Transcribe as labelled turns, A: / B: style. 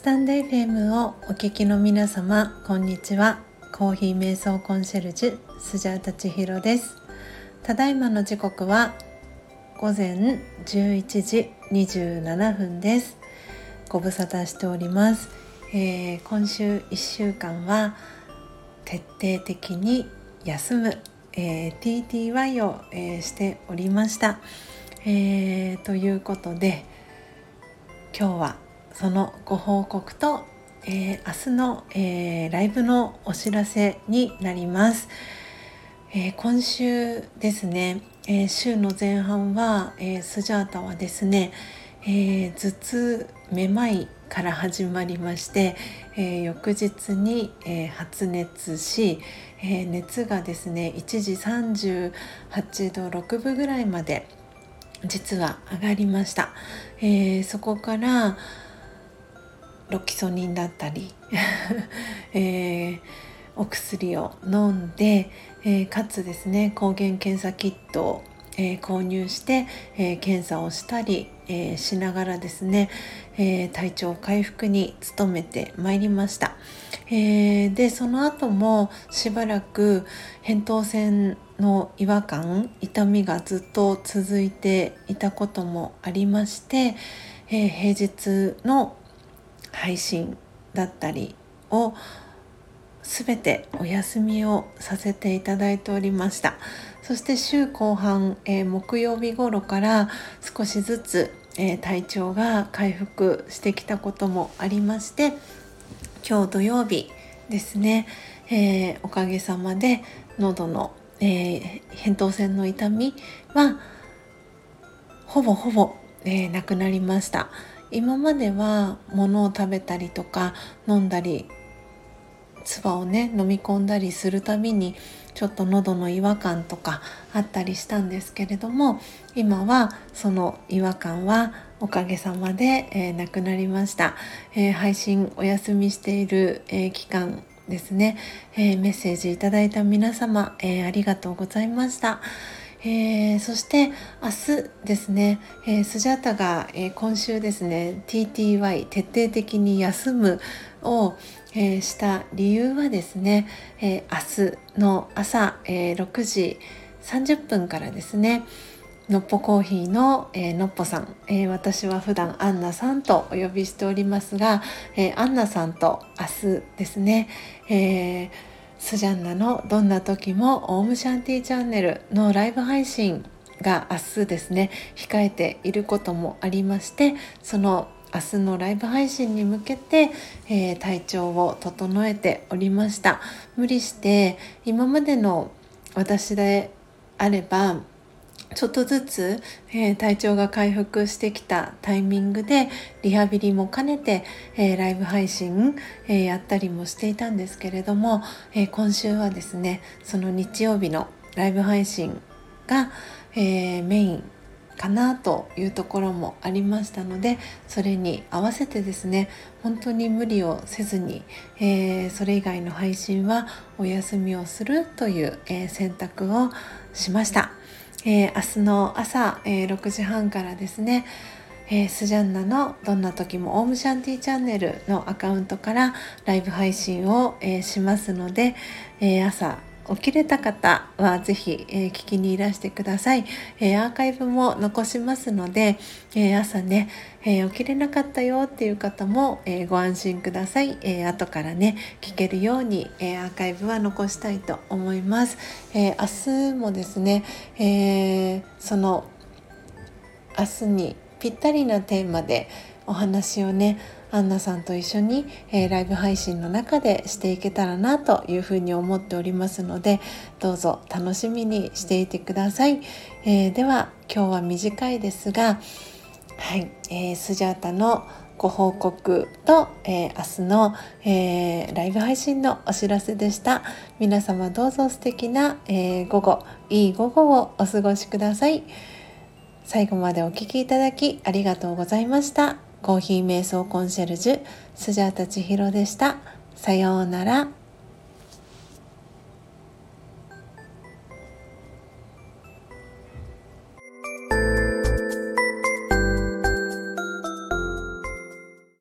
A: スタンド FM をお聞きの皆様こんにちは。コーヒー瞑想コンシェルジュスジャータチヒロです。ただいまの時刻は午前11時27分です。ご無沙汰しております、えー、今週1週間は徹底的に休む、えー、TTY を、えー、しておりました、えー、ということで今日はそのご報告と、えー、明日の、えー、ライブのお知らせになります、えー、今週ですね、え週の前半は、えスジャータはですね、え頭痛めまいから始まりまして、え翌日に、え発熱し、え熱がですね1時38度6分ぐらいまで実は上がりました、えー、そこからロキソニンだったり、えー、お薬を飲んで、えー、かつですね抗原検査キットを、えー、購入して、え検査をしたり、えしながらですね、え体調回復に努めてまいりました、えでその後もしばらく扁桃腺の違和感痛みがずっと続いていたこともありまして、え平日の配信だったりを全てお休みをさせていただいておりました。そして週後半、えー、木曜日頃から少しずつ、えー、体調が回復してきたこともありまして今日土曜日ですね、えー、おかげさまで喉の、え扁桃腺の痛みはほぼほぼ、えなくなりました。今までは物を食べたりとか飲んだり唾をね飲み込んだりするたびにちょっと喉の違和感とかあったりしたんですけれども今はその違和感はおかげさまで、えー、なくなりました、えー、配信お休みしている、えー、期間ですね、えメッセージいただいた皆様、えありがとうございました。えー、そして明日ですね、えー、スジャータが、えー、今週ですね TTY 徹底的に休むを、えー、した理由はですね、えー、明日の朝、えー、6時30分からですねのっぽコーヒーの、えー、のっぽさん、えー、私は普段アンナさんとお呼びしておりますが、えー、アンナさんと明日ですね、えースジャンナのどんな時もオームシャンティチャンネルのライブ配信が明日ですね控えていることもありましてその明日のライブ配信に向けて、えー、体調を整えておりました。無理して今までの私であればちょっとずつ、えー、体調が回復してきたタイミングでリハビリも兼ねて、えー、ライブ配信、えー、やったりもしていたんですけれども、え今週はですねその日曜日のライブ配信が、えメインかなというところもありましたのでそれに合わせてですね本当に無理をせずに、えー、それ以外の配信はお休みをするという、えー、選択をしました。えー、明日の朝、えー、6時半からですね、えー、スジャンナのどんな時もオームシャンティチャンネルのアカウントからライブ配信を、え、しますので、えー、朝起きれた方はぜひ、えー、聞きにいらしてください、えー、アーカイブも残しますので、えー、朝ね、え起きれなかったよっていう方も、えご安心ください、え後からね聞けるように、えアーカイブは残したいと思います、え明日もですね、えその明日にぴったりなテーマでお話をねアンナさんと一緒に、えー、ライブ配信の中でしていけたらなというふうに思っておりますのでどうぞ楽しみにしていてください、えー、では今日は短いですがはい、えー、スジャータのご報告と、えー、明日の、えー、ライブ配信のお知らせでした。皆様どうぞ素敵な、えー、午後いい午後をお過ごしください。最後までお聴きいただきありがとうございました。コーヒー瞑想コンシェルジュスジャータ千尋でした。さようなら。